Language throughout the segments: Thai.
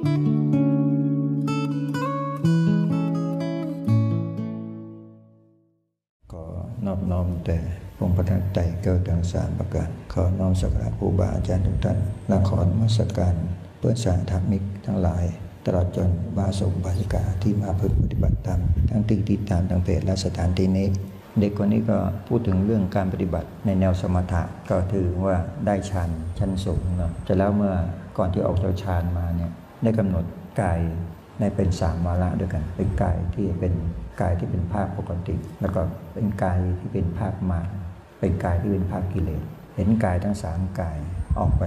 นอบน้อมแต่องค์พระทัตไตเกิดทั้งสามประการ ขอน้อมสักการะครูบาอาจารย์ทุกท่านและขอนมัสการเพื่อนสาธรรมิกทั้งหลาย ตลอดจนบาสกบาสิกาที่มาพึกปฏิบัติธรรมทั้งติติดตามทางเพจและสถานที่นี้ เด็กคนนี้ก็พูดถึงเรื่องการปฏิบัติในแนวสมถะก็ถือว่าได้ฌานชั้นสูงเนาะจะแล้วเมื่อก่อนที่ออกจากฌานมาเนี่ย ได้กำหนดกายในเป็นสามวาระด้วยกัน เป็นกายที่เป็นกายที่เป็นภาคปกติ แล้วก็เป็นกายที่เป็นภาคมารเป็นกายที่เป็นภาคกิเลส เห็นกายทั้งสามกายออกไป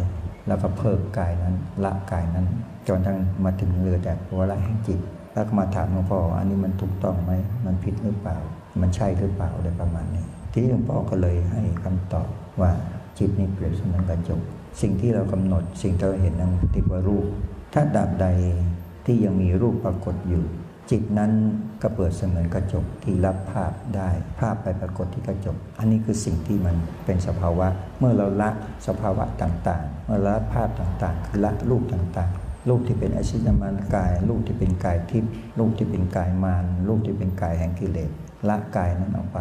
แล้วก็เพิ่มกายนั้นละกายนั้น จนทั้งมาถึงเรือแต่วาระแห่งจิต แล้วก็มาถามหลวงพ่ออันนี้มันถูกต้องไหมมันผิดหรือเปล่า มันใช่หรือเปล่าอะไรประมาณนี้ ทีนี้หลวงพ่อก็เลยให้คำตอบว่าจิตนี่เปรียบเสมือนกระจกสิ่งที่เรากำหนดสิ่งที่เราเห็นนั้นติดว่ารูป ถ้าดาบใดที่ยังมีรูปปรากฏอยู่ จิตนั้นก็เปิดเสมือนกระจกที่รับภาพได้ ภาพไปปรากฏที่กระจก อันนี้คือสิ่งที่มันเป็นสภาวะ เมื่อเราละสภาวะต่างๆ เมื่อละภาพต่างๆ คือละรูปต่างๆ รูปที่เป็นอชินามานกาย รูปที่เป็นกายทิพย์รูปที่เป็นกายมารรูปที่เป็นกายแห่งกิเลสละกายนั้นออกไป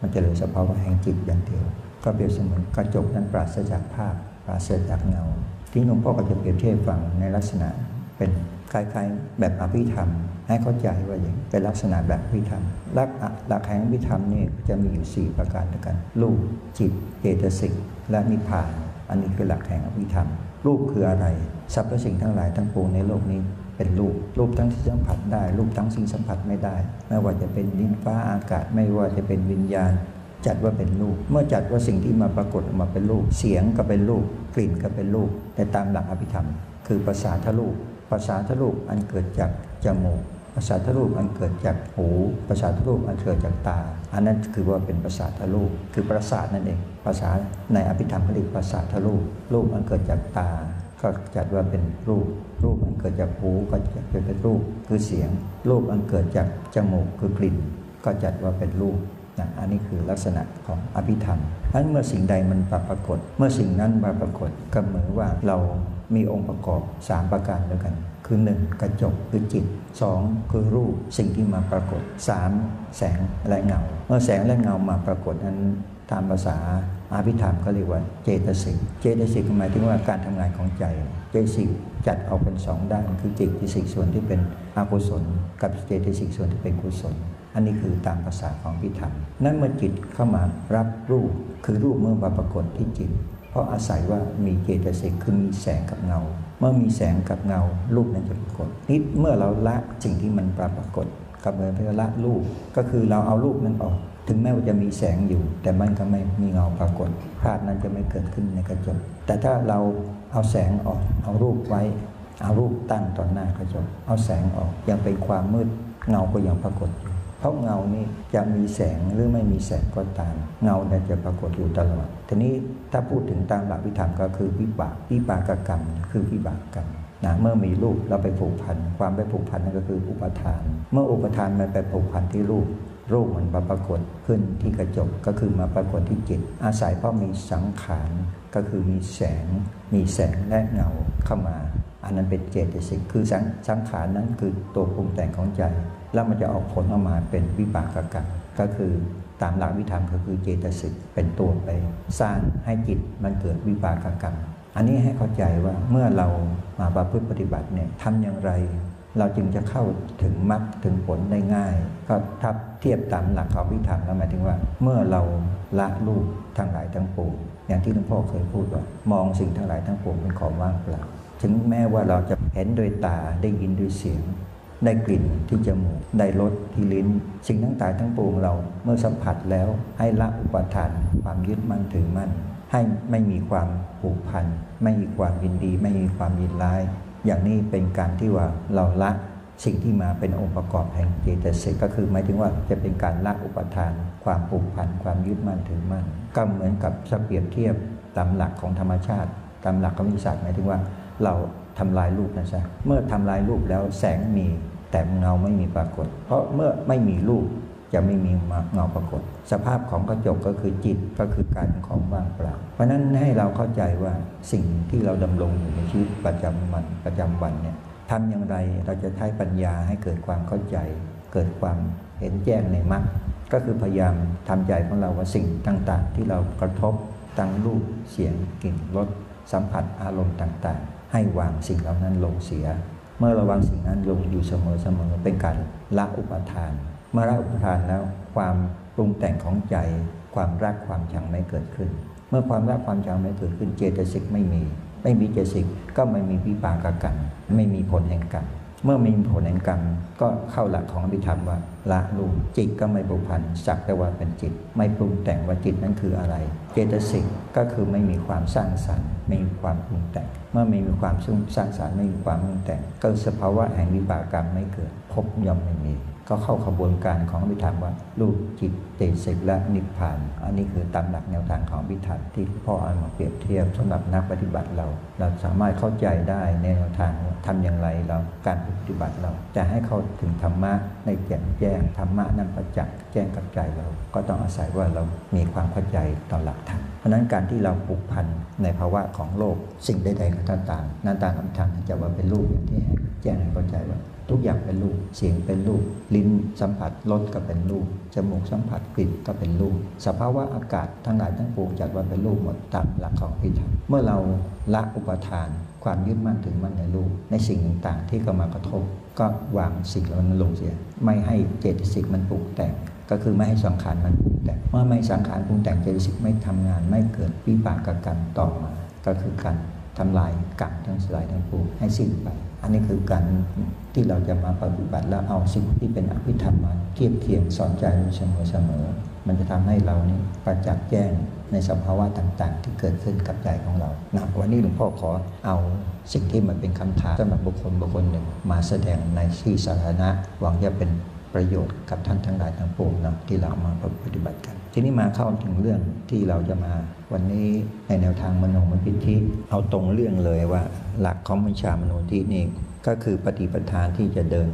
มันจะเหลือสภาวะแห่งจิตอย่างเดียว ก็เปรียบเสมือนกระจกนั้นปราศจากภาพ ปราศจากเงา ที่หลวงพ่อก็จะเปรียบเทียบฟังในลักษณะเป็นคล้ายๆ แบบอภิธรรม ให้เข้าใจว่าอย่างเป็นลักษณะแบบอภิธรรมหลักหลักแห่งอภิธรรมนี่จะมีอยู่ 4 ประการด้วยกัน รูปจิตเจตสิกและนิพพาน อันนี้คือหลักแห่งอภิธรรม รูปคืออะไรสรรพสิ่งทั้งหลายทั้งปวงในโลกนี้เป็นรูป รูปทั้งที่สัมผัสได้ รูปทั้งสิ่งสัมผัสไม่ได้ ไม่ว่าจะเป็นดินฟ้าอากาศไม่ว่าจะเป็นวิญญาณ จัดว่าเป็นรูป เมื่อจัดว่าสิ่งที่มาปรากฏออกมาเป็นรูป เสียงก็เป็นรูป กลิ่นก็เป็นรูป แต่ตามหลักอภิธรรม คือภาษาทะรูปภาษาทะลุอันเกิดจากจมูกภาษาทะลุอันเกิดจากหูภาษาทะลุอันเกิดจากตา อันนั้นคือว่าเป็นภาษาทะลุคือประสาทนั่นเอง ภาษาในอภิธรรมเขาเรียกภาษาทะลุรูปอันเกิดจากตา ก็จัดว่าเป็นรูป รูปอันเกิดจากหูก็จัดเป็นรูป คือเสียง รูปอันเกิดจากจมูกคือกลิ่น ก็จัดว่าเป็นรูป นะอันนี้คือลักษณะของอภิธรรมฉะนั้นเมื่อสิ่งใดมันปรากฏ เมื่อสิ่งนั้นมาปรากฏก็เหมือนว่าเรามีองค์ประกอบ 3 ประการด้วยกัน คือ 1 กระจกคือจิต 2 คือรูปสิ่งที่มาปรากฏ 3 แสงและเงา เมื่อแสงและเงามาปรากฏนั้นตามภาษาอาภิธรรมก็เรียกว่าเจตสิก เจตสิกหมายถึงว่าการทำงานของใจ เจตสิกจัดออกเป็นสองด้าน คือจิตสิกส่วนที่เป็นอกุศล กับเจตสิกส่วนที่เป็นกุศล อันนี้คือตามภาษาของพิธรรม นั้นเมื่อจิตเข้ามารับรูป คือรูปเมื่อมาปรากฏที่จิต เพราะอาศัยว่ามีเจตสิกคือมีแสงกับเงา เมื่อมีแสงกับเงา รูปนั้นจะปรากฏนิดเมื่อเราละสิ่งที่มันปรากฏกับเมื่อละรูป ก็คือเราเอารูปนั้นออก ถึงแม้ว่าจะมีแสงอยู่ แต่มันก็ไม่มีเงาปรากฏ ภาพนั้นจะไม่เกิดขึ้นในกระจก แต่ถ้าเราเอาแสงออก เอารูปไว้ เอารูปตั้งต่อหน้ากระจก เอาแสงออก ยังเป็นความมืด เงาก็ยังปรากฏอยู่ เพราะเงานี้จะมีแสงหรือไม่มีแสงก็ตาม เงาเนี่ยจะปรากฏอยู่ตลอดทีนี้ถ้าพูดถึงตามหลักวิธรรมก็คือวิบากวิบากกรรม คือวิบากกรรมนะเมื่อมีรูปเราไปผูกพัน ความไปผูกพันนั่นก็คืออุปทาน เมื่ออุปทานมันไปผูกพันที่รูป รูปมันมาปรากฏขึ้นที่กระจกก็คือมาปรากฏที่จิต อาศัยเพราะมีสังขารก็คือมีแสง มีแสงและเงาเข้ามา อันนั้นเป็นเจตสิกคือสังสังขารนั้นคือตัวปรุงแต่งของใจ แล้วมันจะออกผลออกมาเป็นวิบากกรรมก็คือตามหลักวิธรรมก็คือเจตสิกเป็นตัวไป สร้างให้จิตมันเกิดวิบากกรรมอันนี้ให้เข้าใจว่าเมื่อเรามาประพฤติปฏิบัติเนี่ยทำอย่างไร เราจึงจะเข้าถึงมรรคถึงผลได้ง่าย ก็ทับเทียบตามหลักของวิธรรมแล้วหมายถึงว่า เมื่อเราละรูปทั้งหลายทั้งปวงอย่างที่หลวงพ่อเคยพูดว่า มองสิ่งทั้งหลายทั้งปวงเป็นของว่างเปล่าถึงแม้ว่าเราจะเห็นโดยตาได้ยินด้วยเสียง ได้กลิ่นที่จมูกได้รสที่ลิ้น สิ่งทั้งหลายทั้งปวงเราเมื่อสัมผัสแล้วให้ละอุปทาน ความยึดมั่นถือมั่นให้ไม่มีความผูกพัน ไม่มีความยินดี ไม่มีความยินร้าย อย่างนี้เป็นการที่ว่าเราละสิ่งที่มาเป็นองค์ประกอบแห่งเจตสิกก็คือหมายถึงว่าจะเป็นการละอุปทาน ความผูกพันความยึดมั่นถือมั่นก็เหมือนกับสเปรียบเทียบตามหลักของธรรมชาติ ตามหลักของวิสตร์หมายถึงว่าเราทำลายรูปนะจ๊ะเมื่อทำลายรูปแล้วแสงมีแต่เงาไม่มีปรากฏ เพราะเมื่อไม่มีรูป จะไม่มีเงาปรากฏ สภาพของกระจกก็คือจิตก็คือการของว่างเปล่า เพราะฉะนั้นให้เราเข้าใจว่าสิ่งที่เราดำรงอยู่ในชีวิตประจำวันประจำวันเนี่ยทำอย่างไรเราจะใช้ปัญญาให้เกิดความเข้าใจ เกิดความเห็นแจ้งในมรรคก็คือพยายามทำใจของเราว่าสิ่งต่างๆ ที่เรากระทบตั้งรูปเสียงกลิ่นรสสัมผัสอารมณ์ต่างๆ ให้วางสิ่งเหล่านั้นลงเสีย เมื่อระวังสิ่งนั้นลงอยู่เสมอๆเป็นการละอุปทาน มื่อละอุปทานแล้วความปรุงแต่งของใจ ความรักความชังไม่เกิดขึ้น เมื่อความรักความชังไม่เกิดขึ้น เจตสิกไม่มี ไม่มีเจตสิกก็ไม่มีวิปากกรรมไม่มีผลแห่งกรรมเมื่อมีผลแห่งกรรมก็เข้าหลักของอภิธรรมว่าละลูกจิตก็ไม่บุพันสักแต่ว่าเป็นจิต ไม่ปรุงแต่งว่าจิตนั้นคืออะไร เจตสิกก็คือไม่มีความสร้างสรรค์ ไม่มีความปรุงแต่ง เมื่อไม่มีความสร้างสรรค์ไม่มีความปรุงแต่ง ก็สภาวะแห่งวิบากกรรมไม่เกิดพบย่อมไม่มี ก็เข้าขบวนการของอภิธรรมว่ารูปจิตเตสิกและนิพพาน อันนี้คือตามหลักแนวทางของอภิธรรมที่พ่อเอามาเปรียบเทียบสำหรับนักปฏิบัติเรา เราสามารถเข้าใจได้ในแนวทางว่าทำอย่างไรเราการปฏิบัติเราจะให้เข้าถึงธรรมะในแจ่มแจ้งธรรมะนั้นประจักษ์แจ้งกับใจเรา ก็ต้องอาศัยว่าเรามีความเข้าใจต่อหลักธรรมเพราะนั้นการที่เราผูกพันในภาวะของโลกสิ่งใดๆก็ตามหน้าตาคำทางจะว่าเป็นรูปอย่างที่แจ้งให้เข้าใจว่า ทุกอย่างเป็นรูป เสียงเป็นรูป ลิ้นสัมผัสรสก็เป็นรูป จมูกสัมผัสกลิ่นก็เป็นรูป สภาวะอากาศทั้งหลายทั้งปวงจัดว่าเป็นรูปหมดตามหลักของพิธรรมเมื่อเราละอุปทาน ความยึดมั่นถึงมั่นในรูป ในสิ่งต่างๆ ที่เข้ามากระทบ ก็วางสิ่งเหล่านั้นลงเสีย ไม่ให้เจตสิกมันปรุงแต่งก็คือไม่ให้สังขารมันปรุงแต่งเมื่อไม่สังขารปรุงแต่งเจตสิกไม่ทำงานไม่เกิดวิปากกรรมต่อมา ก็คือการทำลายกรรมทั้งหลายทั้งปวงให้สิ้นไป อันนี้คือการที่เราจะมาปฏิบัติแล้วเอาสิ่งที่เป็นอภิธรรมมาเทียบเทียงสอนใจเสมอเสมอๆมันจะทำให้เรานี่ประจักษ์แจ้งในสภาวะต่างๆ ที่เกิดขึ้นกับใจของเรานะวันนี้หลวงพ่อขอเอาสิ่งที่มันเป็นคำถามสำหรับบุคคลบุคคลหนึ่งมาแสดงในที่สาธารณะหวังจะเป็นประโยชน์กับท่านทั้งหลายทั้งปวงนะที่เรามาปฏิบัติกัน ทีนี้มาเข้าถึงเรื่องที่เราจะมาวันนี้ในแนวทางมโนมยิทธิเอาตรงเรื่องเลยว่าหลักของมิชามโนทินี่ก็คือปฏิปทานที่จะเดิน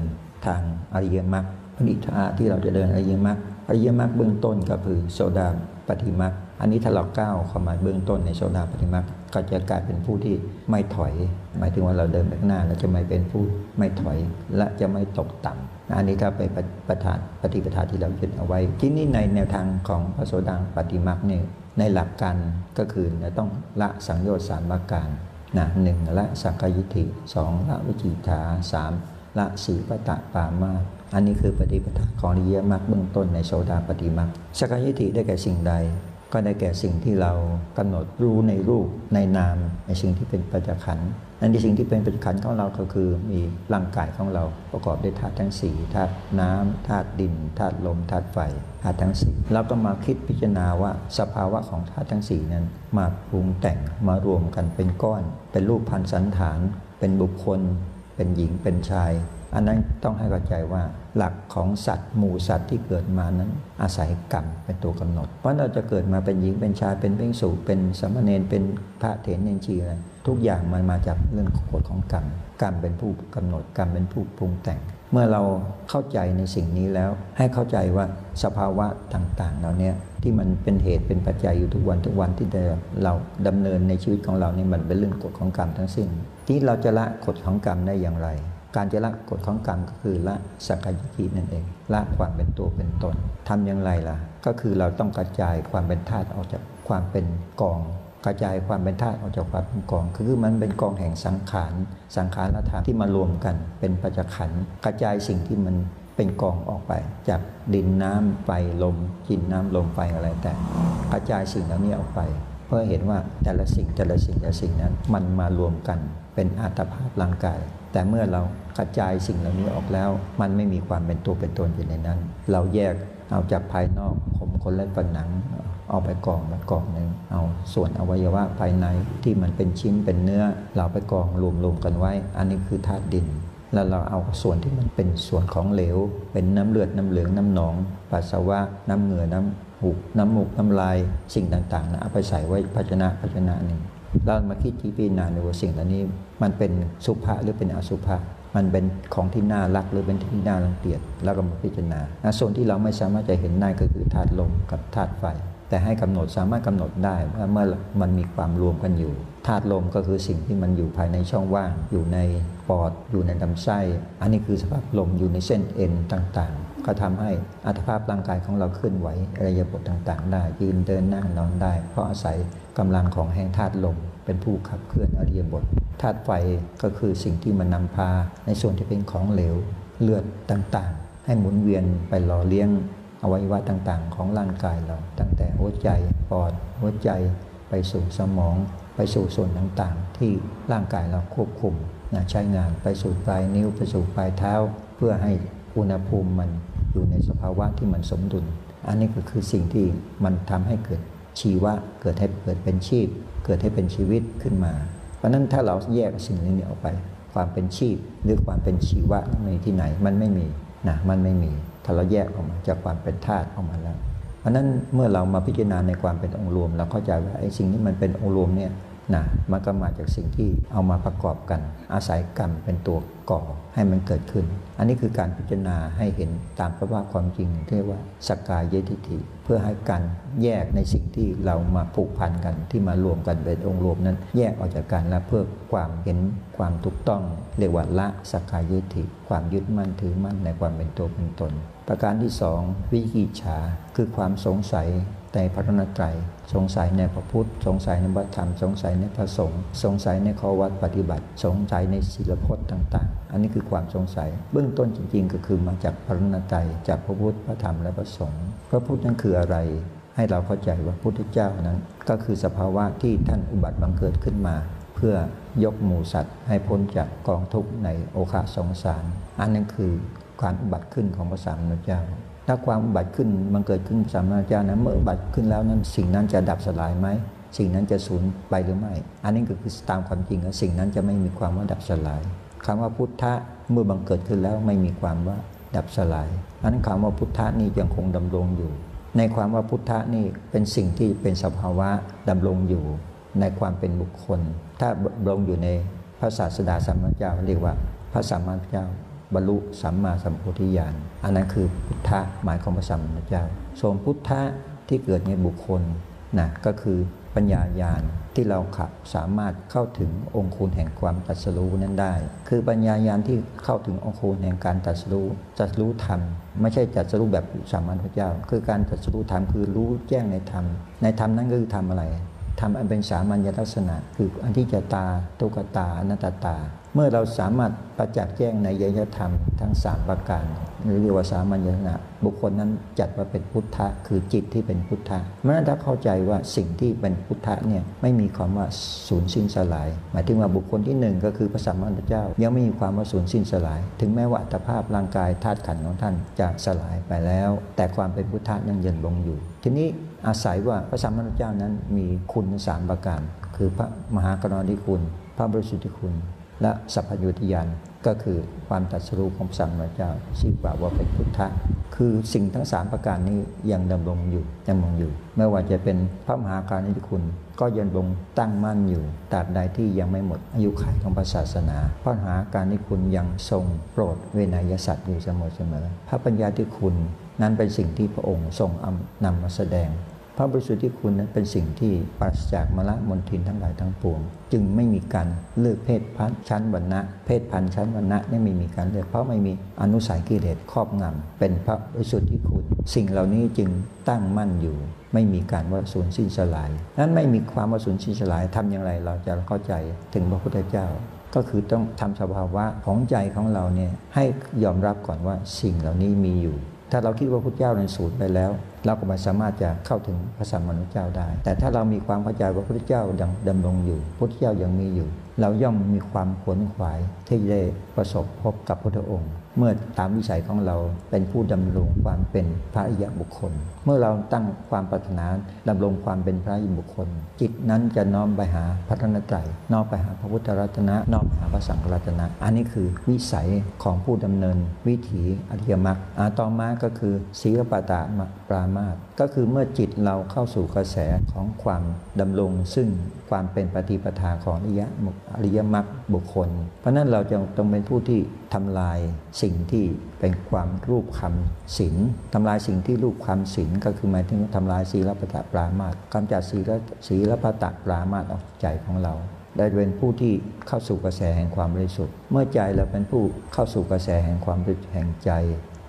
ทางอริยมรรคปณิธาที่เราจะเดินอริยมรรคอริยมรรคเบื้องต้นก็คือโซดาปฏิมรรคอันนี้ถ้าเราก้าวเข้ามาเบื้องต้นในโซดาปฏิมรรค ก็จะกลายเป็นผู้ที่ไม่ถอย หมายถึงว่าเราเดินไปข้างหน้าเราจะไม่เป็นผู้ไม่ถอยและจะไม่ตกต่ำอันนี้ถ้าไปประธานปฏิปทาที่เรายึดเอาไว้ ที่นี่ในแนวทางของพระโสดาปฏิมรรคเนี่ยในหลักการก็คือจะต้องละสังโยชน์สามประการนะหนึ่งละสักกายิธิสองละวิจิตาสามละสีปตะปามาอันนี้คือปฏิปทาของริยมรรคเบื้องต้นในโสดาปฏิมรรคสักกายิธิได้แก่สิ่งใด ก็ได้แก่สิ่งที่เรากำหนดรู้ในรูปในนาม ในสิ่งที่เป็นปัจจขันธ์นั่นที่สิ่งที่เป็นปัจจขันธ์ของเราก็คือมีร่างกายของเราประกอบด้วยธาตุทั้งสี่ธาตุน้ำธาตุดินธาตุลมธาตุไฟธาตุทั้งสี่เราก็มาคิดพิจารณาว่าสภาวะของธาตุทั้งสี่นั้น มาปรุงแต่งมารวมกันเป็นก้อน เป็นรูปพันสันฐาน เป็นบุคคล เป็นหญิงเป็นชาย อันนั้นต้องให้เข้าใจว่า หลักของสัตว์หมู่สัตว์ที่เกิดมานั้นอาศัยกรรมเป็นตัวกำหนด เพราะเราจะเกิดมาเป็นหญิงเป็นชายเป็นเพ่งสูเป็นสามเณรเป็นพระเถรเนนชีอะไรทุกอย่างมันมาจากเรื่องกฎของกรรมกรรมเป็นผู้กำหนดกรรมเป็นผู้ปรุงแต่ง เมื่อเราเข้าใจในสิ่งนี้แล้ว ให้เข้าใจว่าสภาวะต่างๆเราเนี่ยที่มันเป็นเหตุเป็นปัจจัยอยู่ทุกวันทุกวันที่เราดำเนินในชีวิตของเรานี่มันเป็นเรื่องกฎของกรรมทั้งสิ้น ที่เราจะละกฎของกรรมได้อย่างไร การจะละกฎของกรรมก็คือละสักกายทินั่นเอง ละความเป็นตัวเป็นตนทำอย่างไรล่ะ ก็คือเราต้องกระจายความเป็นธาตุออกจากความเป็นกอง กระจายความเป็นธาตุออกจากความเป็นกอง คือมันเป็นกองแห่งสังขารสังขารธรรมที่มารวมกัน เป็นปัจจขันกระจายสิ่งที่มันเป็นกองออกไป จากดินน้ำไฟลมกินน้ำลมไฟอะไรแต่ กระจายสิ่งเหล่านี้ออกไป เพื่อเห็นว่าแต่ละสิ่งแต่ละสิ่งแต่ละสิ่งนั้น มันมารวมกันเป็นอัตภาพร่างกาย แต่เมื่อเรากระจายสิ่งเหล่านี้ออกแล้ว มันไม่มีความเป็นตัวเป็นตนอยู่ในนั้น เราแยกเอาจากภายนอกผมคนและฝันหนัง เอาไปกองมากองหนึ่งเอาส่วนอวัยวะภายในที่มันเป็นชิ้นเป็นเนื้อ เราไปกองรวมๆกันไว้ อันนี้คือธาตุดิน แล้วเราเอาส่วนที่มันเป็นส่วนของเหลว เป็นน้ำเลือดน้ำเหลืองน้ำหนองปัสสาวะน้ำเหงื่อน้ำหูน้ำมูกน้ำลายสิ่งต่างๆนะเอาไปใส่ไว้ภาชนะภาชนะหนึ่ง เรามาคิดที่พิจารณานว่าสิ่งเหล่านี้ มันเป็นสุภาหรือเป็นอสุภะมันเป็นของที่น่ารักหรือเป็นที่น่ารังเกียจแล้วก็มาพิจารณาส่วนที่เราไม่สามารถจะเห็นได้ก็คือธาตุลมกับธาตุไฟ แต่ให้กำหนดสามารถกำหนดได้ว่าเมื่อมันมีความรวมกันอยู่ธาตุลมก็คือสิ่งที่มันอยู่ภายในช่องว่าง อยู่ในปอด อยู่ในลำไส้ อันนี้คือสภาพลมอยู่ในเส้นเอ็นต่างๆ ก็ทำให้อัตภาพร่างกายของเราเคลื่อนไหวอริยบทต่างๆ ได้ยืนเดินนั่งนอนได้ เพราะอาศัย กำลังของแห่งธาตุลม เป็นผู้ขับเคลื่อนอริยบทธาตุไฟก็คือสิ่งที่มันนำพาในส่วนที่เป็นของเหลวเลือดต่างๆ ให้หมุนเวียนไปหล่อเลี้ยงอวัยวะต่างๆ ของร่างกายเรา ตั้งแต่หัวใจปอดหัวใจไปสู่สมอง ไปสู่ส่วนต่างๆ ที่ร่างกายเราควบคุมนะใช้งานไปสู่ปลายนิ้วไปสู่ปลายเท้า เพื่อให้อุณหภูมิมันอยู่ในสภาวะที่มันสมดุล อันนี้ก็คือสิ่งที่มันทำให้เกิด ชีวะเกิดให้เกิดเป็นชีพ เกิดให้เป็นชีวิตขึ้นมา เพราะนั้นถ้าเราแยกสิ่งนี้ออกไป ความเป็นชีพหรือความเป็นชีวะในที่ไหนมันไม่มีนะมันไม่มีถ้าเราแยกออกมาจากความเป็นธาตุออกมาแล้ว เพราะนั้นเมื่อเรามาพิจารณาในความเป็นองค์รวม เราเข้าใจว่าไอ้สิ่งที่มันเป็นองค์รวมเนี่ย นะมันก็มาจากสิ่งที่เอามาประกอบกัน อาศัยกรรมเป็นตัวก่อให้มันเกิดขึ้น อันนี้คือการพิจารณาให้เห็นตามสภาความจริงที่เรียกว่าสกกายทิฏฐิเพื่อให้การแยกในสิ่งที่เรามาผูกพันกันที่มารวมกันเป็นองค์รวมนั้น แยกออกจากกันและเพื่อความเห็นความถูกต้อง เรียกว่าละสกกายทิฏฐิความยึดมั่นถือมั่นในความเป็นตัวเป็นตน ประการที่สองวิกิจฉาคือความสงสัย ในพระรตนตรัยสงสัยในพระพุทธ สงสัยในพระธรรม สงสัยในพระสงฆ์สงสัยในข้อวัดปฏิบัติ สงสัยในศีลพจน์ต่าง ๆ อันนี้คือความสงสัย เบื้องต้นจริง ๆ ก็คือมาจากพระรตนตรัยจากพระพุทธพระธรรมและพระสงฆ์พระพุทธนั้นคืออะไร ให้เราเข้าใจว่าพุทธเจ้านั้น ก็คือสภาวะที่ท่านอุบัติบังเกิดขึ้นมา เพื่อยกหมู่สัตว์ ให้พ้นจากกองทุกข์ในโอคาสงสาร อันนั้นคือการอุบัติขึ้นของพระสามเจ้า ถ้าความบัติขึ้นมันเกิดขึ้นสามนาจานั้นเมื่อบัติขึ้นแล้วนั้นสิ่งนั้นจะดับสลายไหมสิ่งนั้นจะสูญไปหรือไม่ อันนี้ก็คือตามความจริงสิ่งนั้นจะไม่มีความว่าดับสลายคำว่าพุทธะเมื่อบังเกิดขึ้นแล้วไม่มีความว่าดับสลายอันนั้นคำว่าพุทธะนี่ยังคงดำรงอยู่ ในความว่าพุทธะนี่เป็นสิ่งที่เป็นสภาวะดำรงอยู่ ในความเป็นบุคคล ถ้าดำรงอยู่ในพระศาสดาสัมมาเจ้าเรียกว่าพระสัมมาเจ้า บรรลุสัมมาสัมโพธิญาณอันนั้นคือพุทธะหมายของพระสัมมาเจ้าส่วนพุทธะที่เกิดในบุคคลนะก็คือปัญญาญาณที่เราขับสามารถเข้าถึงองค์คุณแห่งความตรัสรู้นั้นได้ คือปัญญาญาณที่เข้าถึงองค์คุณแห่งการตรัสรู้ตรัสรู้ธรรม ไม่ใช่ตรัสรู้แบบสัมมาพุทธเจ้า คือการตรัสรู้ธรรมคือรู้แจ้งในธรรม ในธรรมนั้นก็คือทำอะไรทำอันเป็นสามัญลักษณะ คืออันที่จะตาตุกตาอนัตตา เมื่อเราสามารถประจักษ์แจ้งในยยธรรมทั้งสามประการหรือเรียกว่าสามัญลักษณะบุคคลนั้นจัดว่าเป็นพุทธะคือจิตที่เป็นพุทธะเมื่อถ้าเข้าใจว่าสิ่งที่เป็นพุทธะเนี่ยไม่มีความว่าสูญสิ้นสลาย หมายถึงว่าบุคคลที่หนึ่งก็คือพระสัมมาสัมพุทธเจ้า ยังไม่มีความว่าสูญสิ้นสลาย ถึงแม้ว่าอัตภาพร่างกายธาตุขันธ์ของท่านจะสลายไปแล้ว แต่ความเป็นพุทธะยังยืนลงอยู่ ทีนี้อาศัยว่าพระสัมมาสัมพุทธเจ้านั้นมีคุณสามประการ คือพระมหากรณาธิคุณ พระบริสุทธิคุณ และสัพพยุตยานก็คือความตัดสู้ของสัมมาเจ้าชื่อกว่าว่าเป็นพุทธะคือสิ่งทั้งสามประการนี้ยังดำรงอยู่ยังมงอยู่ไม่ว่าจะเป็นพระมหาการุณาธิคุณ ก็ยังลงตั้งมั่นอยู่ตราบใดที่ยังไม่หมดอายุขัยของพระศาสนา พระมหาการนิคุณยังทรงโปรดเวนยสัตว์อยู่เสมอเสมอพระปัญญาธิคุณนั้นเป็นสิ่งที่พระองค์ทรงนำมาแสดง พระบริสุทธิคุณนั้นเป็นสิ่งที่ปราศจากมละมนทินทั้งหลายทั้งปวง จึงไม่มีการเลือกเพศพันชั้นวรรณะ เพศพันชั้นวรรณะนี่ไม่มีการเลือกเพราะไม่มีอนุสัยกิเลสครอบงำเป็นพระบริสุทธิคุณ สิ่งเหล่านี้จึงตั้งมั่นอยู่ ไม่มีการว่าสูญสิ้นสลายนั้นไม่มีความว่าสูญสิ้นสลายทำอย่างไรเราจะเข้าใจถึงพระพุทธเจ้าก็คือต้องทำสภาวะของใจของเราเนี่ยให้ยอมรับก่อนว่าสิ่งเหล่านี้มีอยู่ ถ้าเราคิดว่าพระเจ้านั้นสูญไปแล้วเราก็ม่สามารถจะเข้าถึงพระสัมมาสัมพุทธเจ้าได้ แต่ถ้าเรามีความเข้าใจว่าพระพุทธเจ้ายังดำรงอยู่พระพุทธเจ้ายังมีอยู่ เราย่อมมีความขวนขวายที่ได้ประสบพบกับพระพุทธองค์ เมื่อตามวิสัยของเราเป็นผู้ดำรงความเป็นพระอิยบุคคล เมื่อเราตั้งความปรารถนาดำรงความเป็นพระอิยบุคคล จิตนั้นจะน้อมไปหาพระธนตรัยน้อมไปหาพระพุทธรัตนะน้อมไปหาพระสังฆรัตนะ อันนี้คือวิสัยของผู้ดำเนินวิถีอริยมรรคอาต่อมาก็คือศีลปตะปรามาสก็คือเมื่อจิตเราเข้าสู่กระแสของความดำรงซึ่งความเป็นปฏิปทาของอริยมุอริยมรรคบุคคล เพราะนั้นเราจะต้องเป็นผู้ที่ทำลายสิ่งที่เป็นความรูปคำศีลทำลายสิ่งที่รูปคำศีลก็คือหมายถึงทำลายศีลปตะปรามาสกำจัดศีลศีลปตะปรามาสออกใจของเราได้เป็นผู้ที่เข้าสู่กระแสแห่งความบริสุทธิ์ เมื่อใจเราเป็นผู้เข้าสู่กระแสแห่งความบริสุทธิ์แห่งใจ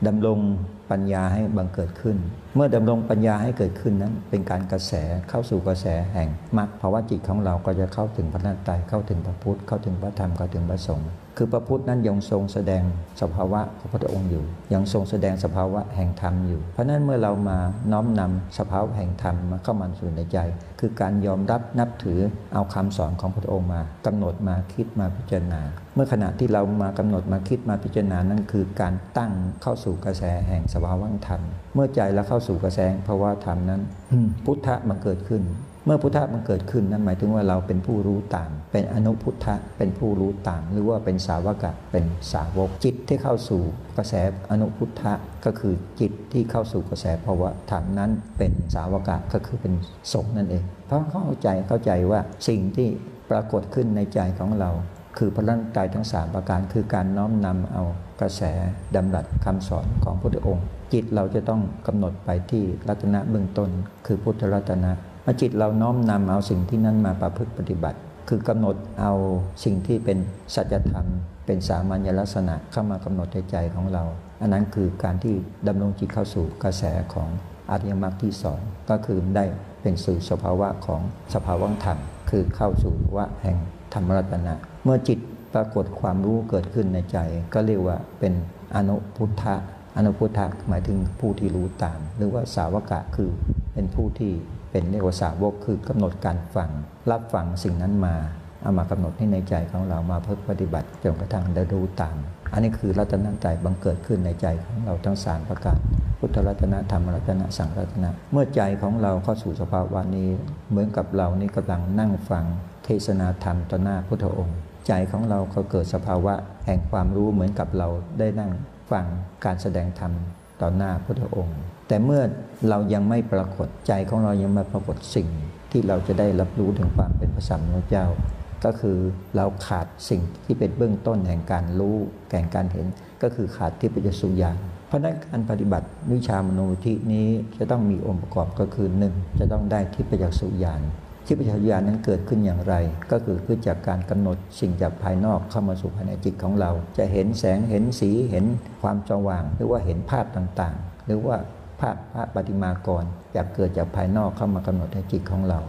ดำรง ปัญญาให้บังเกิดขึ้น เมื่อดำรงปัญญาให้เกิดขึ้นนั้น เป็นการกระแสเข้าสู่กระแสแห่งมรรคภาวะจิตของเราก็จะเข้าถึงพระนัตไตเข้าถึงพระพุทธเข้าถึงพระธรรมเข้าถึงพระสงฆ์ คือพระพุทธนั้นยังทรงแสดงสภาวะของพระองค์อยู่ ยังทรงแสดงสภาวะแห่งธรรมอยู่ เพราะนั้นเมื่อเรามาน้อมนำสภาวะแห่งธรรมมาเข้ามาสู่ในใจ คือการยอมรับนับถือเอาคำสอนของพระองค์มากำหนดมาคิดมาพิจารณา เมื่อขณะที่เรามากำหนดมาคิดมาพิจารณานั่นคือการตั้งเข้าสู่กระแสแห่งสภาวะธรรม เมื่อใจเราเข้าสู่กระแสภาวะธรรมนั้น พุทธะมันเกิดขึ้น มื่อพุทธะมันเกิดขึ้นนั่นหมายถึงว่าเราเป็นผู้รู้ตาม เป็นอนุพุทธะเป็นผู้รู้ตาม หรือว่าเป็นสาวกะเป็นสาวกจิตที่เข้าสู่กระแสอนุพุทธะก็คือจิตที่เข้าสู่กระแสภาวะธรรมนั้นเป็นสาวกะก็คือเป็นสงนั่นเอง เพราะเข้าใจเข้าใจว่าสิ่งที่ปรากฏขึ้นในใจของเรา คือพระร่างกายทั้งสามประการคือการน้อมนำเอากระแสดำรัสคำสอนของพระองค์ จิตเราจะต้องกำหนดไปที่รัตนะเบื้องต้น คือพุทธรัตนะ อจิตเราน้อมนำเอาสิ่งที่นั้นมาประพฤติปฏิบัติ คือกำหนดเอาสิ่งที่เป็นสัจธรรม เป็นสามัญลักษณะเข้ามากำหนดในใจของเรา อันนั้นคือการที่ดำรงจิตเข้าสู่กระแสของอริยมรรคที่สองก็คือได้เป็นสู่สภาวะของสภาวะธรรม คือเข้าสู่วะแห่งธรรมรัตนะ เมื่อจิตปรากฏความรู้เกิดขึ้นในใจ ก็เรียกว่าเป็นอนุพุทธะอนุพุทธะหมายถึงผู้ที่รู้ตาม หรือว่าสาวกะคือเป็นผู้ที่ เป็นเรียกว่าสาวกคือกำหนดการฟัง รับฟังสิ่งนั้นมาเอามากำหนดให้ในใจของเรามาเพื่อปฏิบัติจนกระทั่งได้รู้ตาม อันนี้คือรัตนใจบังเกิดขึ้นในใจของเราทั้งสามประการ พุทธรัตนะธรรมรัตนะสังรัตนะเมื่อใจของเราเข้าสู่สภาวะนี้ เหมือนกับเรานี่กำลังนั่งฟังเทศนาธรรมต่อหน้าพุทธองค์ ใจของเราก็เกิดสภาวะแห่งความรู้เหมือนกับเราได้นั่งฟังการแสดงธรรมต่อหน้าพุทธองค์ แต่เมื่อเรายังไม่ปรากฏใจของเรายังไม่ปรากฏสิ่งที่เราจะได้รับรู้ถึงความเป็นพระสัมมาสัมพุทธเจ้า ก็คือเราขาดสิ่งที่เป็นเบื้องต้นแห่งการรู้แห่งการเห็น ก็คือขาดที่ปัจจสุญญาณเพราะนั้นการปฏิบัติวิชามโนทินี้จะต้องมีองค์ประกอบก็คือหนึ่งจะต้องได้ที่ปัจจสุญญาณที่ปัจจสุญญาณนั้นเกิดขึ้นอย่างไร ก็คือขึ้นจากการกำหนดสิ่งจากภายนอกเข้ามาสู่ภายในจิตของเรา จะเห็นแสงเห็นสีเห็นความสว่าง หรือว่าเห็นภาพต่างๆ หรือว่า ภาพพระปฏิมากรจากเกิดจากภายนอกเข้ามากำหนดในจิตของเรา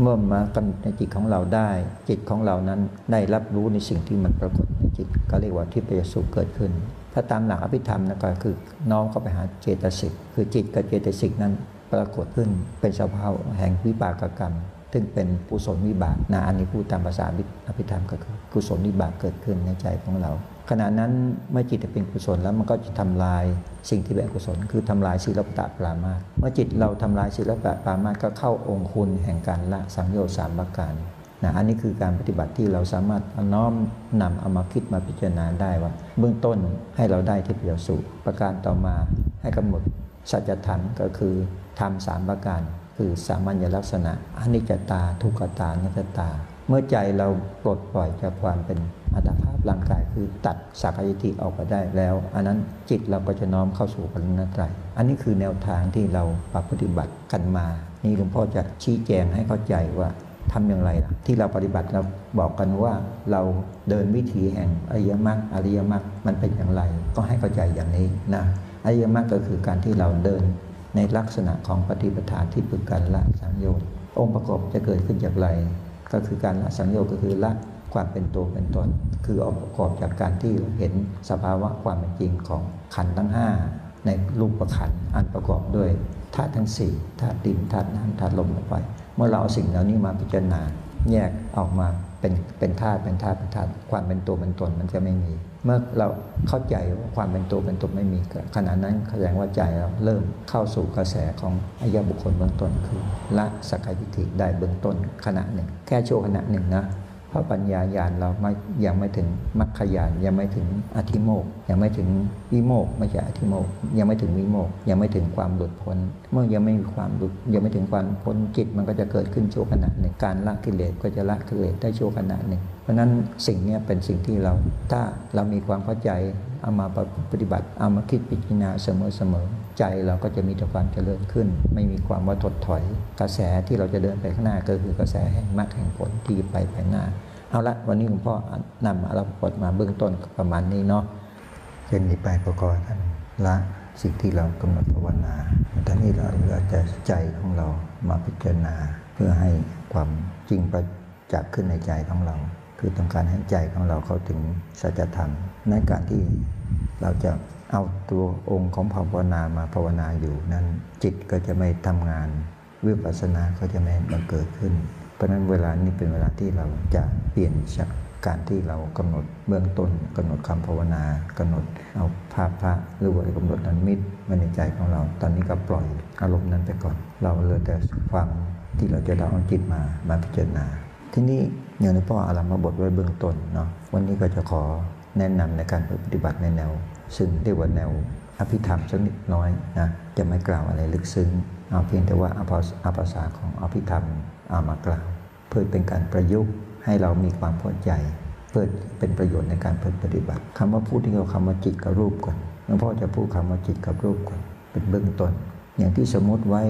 เมื่อมากำหนดในจิตของเราได้ จิตของเรานั้นได้รับรู้ในสิ่งที่มันปรากฏในจิต ก็เรียกว่าทิพยสุขเกิดขึ้น ถ้าตามหลักอภิธรรมนะก็คือน้อมเข้าไปหาเจตสิกคือจิตกับเจตสิกนั้นปรากฏขึ้นเป็นสภาวะแห่งวิบากกรรม ซึ่งเป็นกุศลวิบากนะอันนี้พูดตามภาษาอภิธรรมก็คือกุศลวิบากเกิดขึ้นในใจของเรา ขณะนั้นเมื่อจิตเป็นกุศลแล้วมันก็จะทำลายสิ่งที่เป็นกุศล คือทำลายศีลปตะปรามาสเมื่อจิตเราทำลายศีลปตะปรามาสก็เข้าองค์คุณแห่งการละสังโยชน์สามประการนะอันนี้คือการปฏิบัติที่เราสามารถน้อมนำเอามาคิดมาพิจารณาได้ว่า เบื้องต้นให้เราได้ที่ประโยชน์สุประการต่อมาให้กำหนดสัจธรรมก็คือทำสามประการ คือสามัญลักษณะอนิจจตาทุกขตานัตตา เมื่อใจเราปลดปล่อยจากความเป็น อัตภาพร่างกายคือตัดสักยิธิออกไปได้แล้ว อันนั้นจิตเราก็จะน้อมเข้าสู่พระนัตรัยอันนี้คือแนวทางที่เราปฏิบัติกันมา นี่หลวงพ่อจะชี้แจงให้เข้าใจว่าทำอย่างไรล่ะ ที่เราปฏิบัติเราบอกกันว่าเราเดินวิถีแห่งอริยมรรคอริยมรรคมันเป็นอย่างไร ก็ให้เข้าใจอย่างนี้นะอริยมรรคก็คือการที่เราเดินในลักษณะของปฏิปทาที่ฝึกการละสังโยชน์องค์ประกอบจะเกิดขึ้นจากไร ก็คือการละสังโยชน์ก็คือละ ความเป็นตัวเป็นตน คือองค์ประกอบจากการที่เห็นสภาวะความเป็นจริงของขันทั้ง 5 ในรูปประขันอันประกอบด้วยธาตุทั้งสี่ธาตุดินธาตุน้ำธาตุลมลงไป เมื่อเราเอาสิ่งเหล่านี้มาพิจารณาแยกออกมาเป็นเป็นธาตุเป็นธาตุเป็นธาตุความเป็นตัวเป็นตนมันจะไม่มี เมื่อเราเข้าใจว่าความเป็นตัวเป็นตนไม่มีขณะนั้นแสดงว่าใจเราเริ่มเข้าสู่กระแสของอายะบุคคลเบื้องต้นคือละสกายทิฏฐิได้เบื้องต้นขณะหนึ่ง แค่ชั่วขณะหนึ่งนะ พราะปัญญาญาณเราไม่ยังไม่ถึงมรรคญาณยังไม่ถึงอธิโมกยังไม่ถึงวิโมกไม่ใช่อธิโมกยังไม่ถึงวิโมกยังไม่ถึงความหลุดพ้น เมื่อยังไม่มีความหลุดยังไม่ถึงความพ้นจิตมันก็จะเกิดขึ้นชั่วขณะหนึ่งการละกิเลสก็จะละกิเลสได้ชั่วขณะหนึ่ง เพราะฉะนั้นสิ่งนี้เป็นสิ่งที่เรา ถ้าเรามีความเข้าใจเอามาปฏิบัติเอามาคิดพิจารณาเสมอๆ ใจเราก็จะมีแต่ความเจริญขึ้น ไม่มีความว่าถดถอย กระแสที่เราจะเดินไปข้างหน้าก็คือกระแสแห่งมรรคแห่งผลที่ไปภายหน้า เอาละวันนี้หลวงพ่อนำอาราบทมาเบื้องต้นประมาณนี้เนาะเช่นนี้ไปก็ขอท่านละสิ่งที่เรากำหนดภาวนาตอนนี้เราเหลือแต่ใจของเรามาพิจารณา เพื่อให้ความจริงประจักษ์ขึ้นในใจของเรา คือต้องการให้ใจของเราเข้าถึงสัจธรรมในการที่เราจะ เอาตัวองค์ของภาวนามาภาวนาอยู่นั้น จิตก็จะไม่ทำงานวิปัสสนาก็จะไม่บังเกิดขึ้น เพราะนั้นเวลานี้เป็นเวลาที่เราจะเปลี่ยนจากการที่เรากำหนดเบื้องต้นกำหนดคำภาวนากำหนดเอาภาพพระหรือว่ากำหนดนันมิตรมาในใจของเรา ตอนนี้ก็ปล่อยอารมณ์นั้นไปก่อน เราเหลือแต่ความที่เราจะเอาจิตมามาพิจารณา ที่นี่อย่างที่พ่ออารัมมาบทไว้เบื้องต้นเนาะวันนี้ก็จะขอแนะนำในการปฏิบัติในแนว ซึ่งเรียกว่าแนวอภิธรรมสักนิดน้อยนะจะไม่กล่าวอะไรลึกซึ้งเอาเพียงแต่ว่าอาภาษาของอภิธรรมเอามากล่าว เพื่อเป็นการประยุกต์ให้เรามีความพอใจ เพื่อเป็นประโยชน์ในการปฏิบัติคำว่าพูดที่เราคำว่าจิตกับรูปก่อนหลวงพ่อจะพูดคำว่าจิตกับรูปก่อนเป็นเบื้องต้น อย่างที่สมมติไว้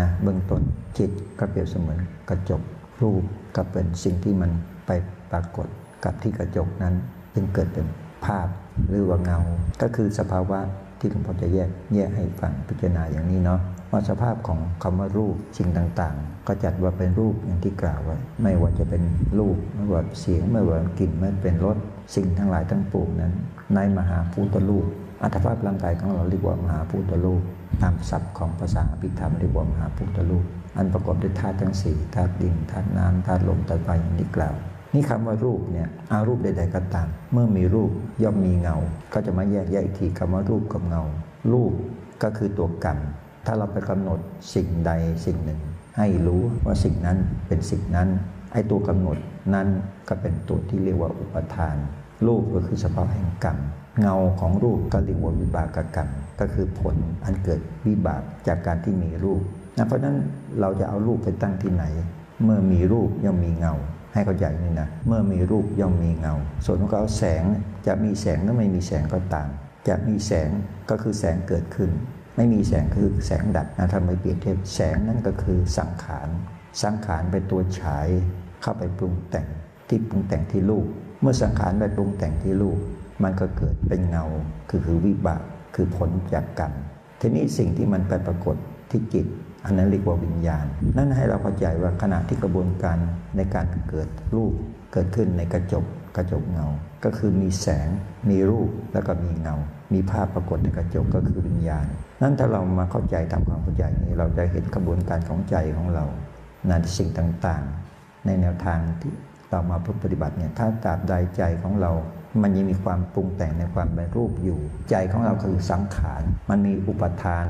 นะเบื้องต้นจิตก็เปรียบเสมือนกระจกรูปก็เป็นสิ่งที่มันไปปรากฏกับที่กระจกนั้นจึงเกิดเป็นภาพ หรือว่าเงา ก็คือสภาวะที่หลวงพ่อจะแยกแยกให้ฟังพิจารณาอย่างนี้เนาะว่าสภาพของคำว่ารูปสิ่งต่างๆ ก็จัดว่าเป็นรูปอย่างที่กล่าวไว้ ไม่ว่าจะเป็นรูปไม่ว่าเสียงไม่ว่ากลิ่นไม่เป็นรสสิ่งทั้งหลายทั้งปวงนั้น ในมหาภูตรูปอัตภาพร่างกายของเราเรียกว่ามหาภูตรูปตามศัพท์ของภาษาอภิธรรมเรียกว่ามหาภูตรูปอันประกอบด้วยธาตุทั้งสี่ธาตุดินธาตุน้ำธาตุลมธาตุไฟอย่างที่กล่าว นี่คำว่ารูปเนี่ยอารูปใด ๆ ก็ตาม เมื่อมีรูปย่อมมีเงา ก็จะมาแยกแยกอีกทีคำว่ารูปกับเงา รูปก็คือตัวกรรม ถ้าเราไปกำหนดสิ่งใดสิ่งหนึ่ง ให้รู้ว่าสิ่งนั้นเป็นสิ่งนั้น ไอ้ตัวกำหนดนั้นก็เป็นตัวที่เรียกว่าอุปทาน รูปก็คือสภาพแห่งกรรม เงาของรูปก็เรียกว่าวิบากกรรม ก็คือผลอันเกิดวิบากจากการที่มีรูปนะเพราะนั้นเราจะเอารูปไปตั้งที่ไหน เมื่อมีรูปย่อมมีเงา ให้เข้าใจนี่นะ เมื่อมีรูปย่อมมีเงา ส่วนของเขาแสงจะมีแสงหรือไม่มีแสงก็ตาม จะมีแสงก็คือแสงเกิดขึ้น ไม่มีแสงคือแสงดับนะทำไมเปรียบเทียบแสงนั่นก็คือสังขาร สังขารเป็นตัวฉายเข้าไปปรุงแต่งที่ปรุงแต่งที่รูป เมื่อสังขารไปปรุงแต่งที่รูป มันก็เกิดเป็นเงา คือคือวิบาก คือผลจากกรรม ทีนี้สิ่งที่มันไปปรากฏ ที่จิตอันนั้นเรียกว่าวิญญาณ นั่นให้เราเข้าใจว่าขณะที่กระบวนการในการเกิดรูปเกิดขึ้นในกระจกกระจกเงา ก็คือมีแสง มีรูปแล้วก็มีเงา มีภาพปรากฏในกระจกก็คือวิญญาณ นั่นถ้าเรามาเข้าใจทำความเข้าใจนี้ เราจะเห็นกระบวนการของใจของเราในสิ่งต่างๆ ในแนวทางที่เรามาปฏิบัติเนี่ยถ้าตราบใดใจของเรา มันยังมีความปรุงแต่งในความเป็นรูปอยู่ ใจของเราคือสังขาร มันมีอุปทาน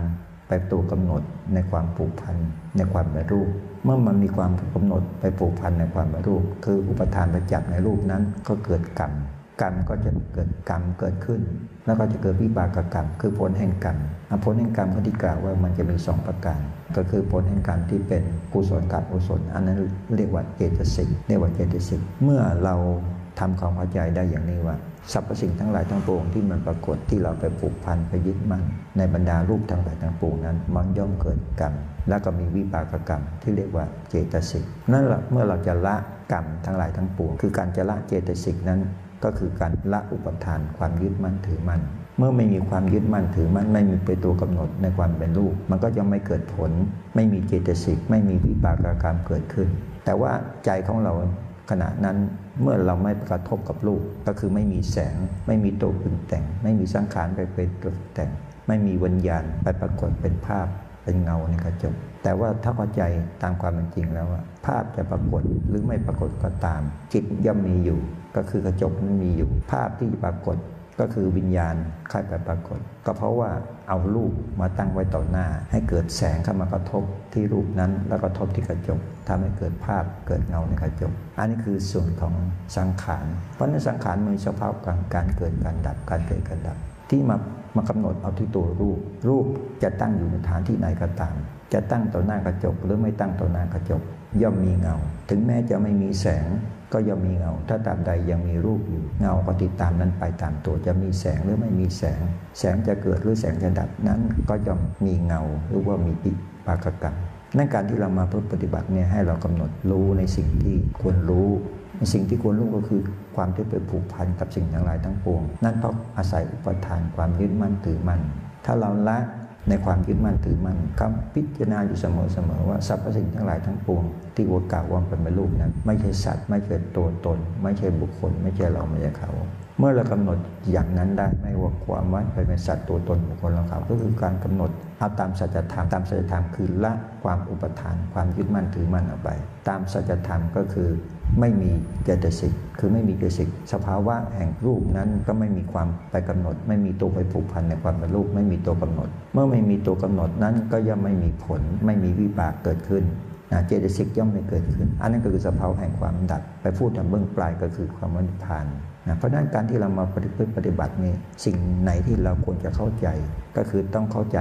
ไปตัวกำหนดในความผูกพันในความเป็นรูป เมื่อมันมีความกำหนดไปผูกพันในความเป็นรูป คืออุปทานไปจับในรูปนั้นก็เกิดกรรมกรรมก็จะเกิดกรรมเกิดขึ้น แล้วก็จะเกิดวิบากกรรม คือผลแห่งกรรมผลแห่งกรรมก็ที่กล่าวว่ามันจะมีสองประการ ก็คือผลแห่งกรรมที่เป็นกุศลกับอกุศลอันนั้นเรียกว่าเจตสิกเรียกว่าเจตสิกเมื่อเราทำความเข้าใจได้อย่างนี้ว่า สรรพสิ่งทั้งหลายทั้งปวงที่มันปรากฏที่เราไปผูกพันไปยึดมั่นในบรรดารูปทั้งหลายทั้งปวงนั้น มันย่อมเกิดกรรม แล้วก็มีวิปากกรรมที่เรียกว่าเจตสิกนั่นแหละเมื่อเราจะละกรรมทั้งหลายทั้งปวง คือการจะละเจตสิกนั้นก็คือการละอุปทานความยึดมั่นถือมั่นเมื่อไม่มีความยึดมั่นถือมั่นไม่มีเป็นตัวกำหนดในความเป็นรูป มันก็จะไม่เกิดผล ไม่มีเจตสิกไม่มีวิปากกรรมเกิดขึ้น แต่ว่าใจของเรา ขณะนั้นเมื่อเราไม่กระทบกับรูปก็คือไม่มีแสง ไม่มีตัวปรุงแต่ง ไม่มีสังขารไปเป็นตัวแต่ง ไม่มีวิญญาณไปปรากฏเป็นภาพเป็นเงาในกระจก แต่ว่าถ้าเข้าใจตามความเป็นจริงแล้วว่าภาพจะปรากฏหรือไม่ปรากฏก็ตาม จิตย่อมมีอยู่ ก็คือกระจกนั้นมีอยู่ ภาพที่ปรากฏก็คือวิญญาณค่ายไปปรากฏ ก็เพราะว่าเอารูปมาตั้งไว้ต่อหน้า ให้เกิดแสงเข้ามากระทบที่รูปนั้นแล้วกระทบที่กระจก ทำให้เกิดภาพเกิดเงาในกระจก อันนี้คือส่วนของสังขาร เพราะนั้นสังขารมีสภาพการการเกิดการดับการเกิดการดับ ที่มามากำหนดเอาที่ตัวรูป รูปจะตั้งอยู่ในฐานที่ไหนก็ตาม จะตั้งต่อหน้ากระจกหรือไม่ตั้งต่อหน้ากระจก ย่อมมีเงา ถึงแม้จะไม่มีแสงก็ย่อมมีเงา ถ้าตามใดยังมีรูปอยู่ เงาก็ติดตามนั้นไปตามตัว จะมีแสงหรือไม่มีแสง แสงจะเกิดหรือแสงจะดับนั้นก็ย่อมมีเงาหรือว่ามีปิปากกรรม นั่นการที่เรามาเพื่อปฏิบัติเนี่ยให้เรากำหนดรู้ในสิ่งที่ควรรู้สิ่งที่ควรรู้ก็คือความที่ไปผูกพันกับสิ่งทั้งหลายทั้งปวง นั่นเพราะอาศัยอุปทานความยึดมั่นถือมั่น ถ้าเราละในความยึดมั่นถือมั่นคำพิจารณาอยู่เสมอๆว่าสรรพสิ่งทั้งหลายทั้งปวง ที่วัวกล่าวว่าเป็นรูปนั้น ไม่ใช่สัตว์ ไม่ใช่ตัวตน ไม่ใช่บุคคล ไม่ใช่เราไม่ใช่เขาเมื่อเรากำหนดอย่างนั้นได้ไม่ว่าความว่าเป็นสัตว์ตัวตนบุคคลเราเขาก็คือการกำหนดเอาตามสัจธรรมตามสัจธรรมคือละความอุปทาน ความยึดมั่นถือมั่นออกไป ตามสัจธรรมก็คือไม่มีเจตสิกคือไม่มีเจตสิกสภาวะแห่งรูปนั้นก็ไม่มีความไปกำหนด ไม่มีตัวไปผูกพันในความเป็นรูป ไม่มีตัวกำหนด เมื่อไม่มีตัวกำหนดนั้นก็ย่อมไม่มีผล ไม่มีวิบากเกิดขึ้นนะเจตสิกย่อมไม่เกิดขึ้น อันนั้นก็คือสภาวะแห่งความดับ ไปพูดถึงเบื้องปลายก็คือความวิพาน นะเพราะนั้นการที่เรามาปฏิบัติปฏิบัตินี่สิ่งไหนที่เราควรจะเข้าใจ ก็คือต้องเข้าใจ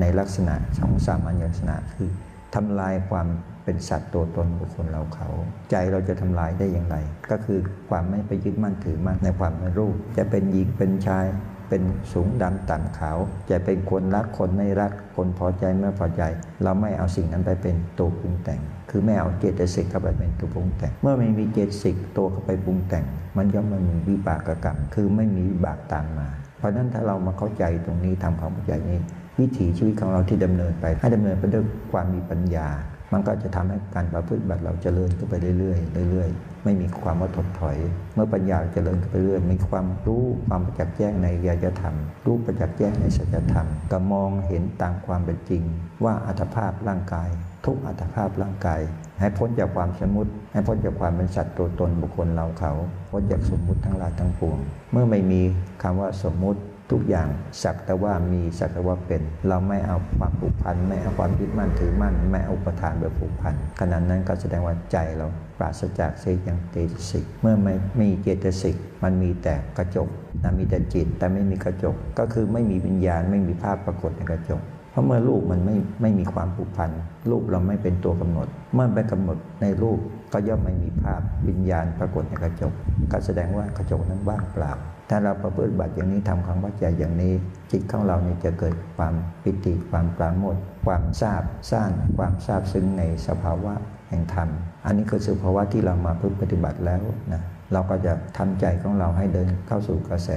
ในลักษณะของสามัญลักษณะคือทำลายความเป็นสัตว์ตัวตนบุคคลเราเขา ใจเราจะทำลายได้อย่างไร ก็คือความไม่ไปยึดมั่นถือมั่นในความเป็นรูปจะเป็นหญิงเป็นชาย เป็นสูงดำต่ำขาว จะเป็นคนรักคนไม่รักคนพอใจไม่พอใจ เราไม่เอาสิ่งนั้นไปเป็นตัวปรุงแต่ง คือไม่เอาเจตสิกเข้าไปเป็นตัวปรุงแต่ง เมื่อไม่มีเจตสิกตัวเข้าไปปรุงแต่ง มันย่อมไม่มีวิบากกรรม คือไม่มีวิบากตามมา เพราะนั้นถ้าเรามาเข้าใจตรงนี้ทำความเข้าใจนี้วิถีชีวิตของเราที่ดำเนินไป ให้ดำเนินไปด้วยความมีปัญญา มันก็จะทำให้การประพฤติบัติเราเจริญขึ้นไปเรื่อยๆเรื่อยๆ ไม่มีความว่าถดถอย เมื่อปัญญาเจริญไปเรื่อยมีความรู้ความประจักษ์แจ้งในยายธรรม รู้ประจักษ์แจ้งในสัจธรรมก็มองเห็นตามความเป็นจริง ว่าอัตภาพร่างกาย ทุกอัตภาพร่างกายให้พ้นจากความสมมติ ให้พ้นจากความเป็นสัตว์ตัวตนบุคคลเราเขา พ้นจากสมมุติทั้งหลายทั้งปวง เมื่อไม่มีคำว่าสมมุติ ทุกอย่างสักแต่ว่ามีสักแต่ว่าเป็น เราไม่เอาความผูกพันไม่เอาความยึดมั่นถือมั่นไม่เอาอุปทานแบบผูกพันขณะนั้นก็แสดงว่าใจเราปราศจากเศษยังเจตสิก เมื่อไม่มีเจตสิก มันมีแต่กระจกนะมีแต่จิตแต่ไม่มีกระจก ก็คือไม่มีวิญญาณไม่มีภาพปรากฏในกระจกเพราะเมื่อรูปมันไม่ไม่มีความผูกพันรูปเราไม่เป็นตัวกำหนด เมื่อไปกำหนดในรูปก็ย่อมไม่มีภาพวิญญาณปรากฏในกระจก ก็แสดงว่ากระจกนั้นว่างเปล่า ถ้าเราประพฤติบัติอย่างนี้ทำความเข้าใจอย่างนี้ จิตของเราเนี่ยจะเกิดความปิติความปราโมทความทราบซ่านความทราบซึ้งในสภาวะแห่งธรรม อันนี้คือสภาวะที่เรามาพึ่งปฏิบัติแล้วนะเราก็จะทำใจของเราให้เดินเข้าสู่กระแส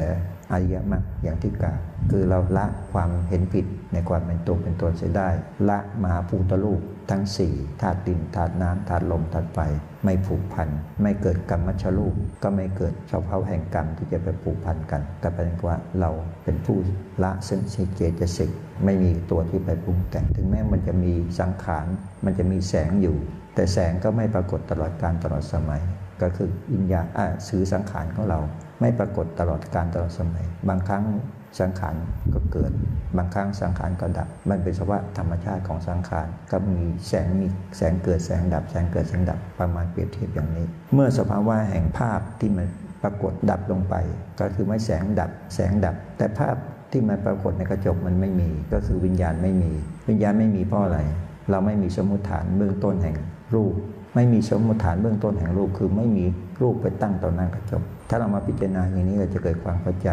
อริยมรรคอย่างที่กล่าวคือเราละความเห็นผิดในความเป็นตัวเป็นตนเสียได้ ละมหาภูตรูปทั้งสี่ธาตุดินธาตุน้ำธาตุลมธาตุไฟ ไม่ผูกพัน ไม่เกิดกรรมชรูปก็ไม่เกิดเฉพาะแห่งกรรมที่จะไปผูกพันกัน แต่เป็นว่าเราเป็นผู้ละซึ่งสิเจตสิกไม่มีตัวที่ไปปรุงแต่งถึงแม้มันจะมีสังขาร มันจะมีแสงอยู่ แต่แสงก็ไม่ปรากฏตลอดการตลอดสมัย ก็คืออิญญาอ่าสื่อสังขารของเราไม่ปรากฏตลอดการตลอดสมัย บางครั้ง สังขารก็เกิด บางครั้งสังขารก็ดับ มันเป็นสภาวะธรรมชาติของสังขารก็มีแสงมีแสงเกิดแสงดับ แสงเกิดแสงดับประมาณเปรียบเทียบอย่างนี้ เมื่อสภาวะแห่งภาพที่มันปรากฏดับลงไป ก็คือไม่แสงดับ แสงดับ แต่ภาพที่มันปรากฏในกระจกมันไม่มี ก็คือวิญญาณไม่มี วิญญาณไม่มีเพราะอะไร เราไม่มีสมมติฐานเบื้องต้นแห่งรูป ไม่มีสมมติฐานเบื้องต้นแห่งรูป คือไม่มีรูปไปตั้งต่อหน้ากระจก ถ้าเรามาพิจารณาอย่างนี้เราจะเกิดความเข้าใจ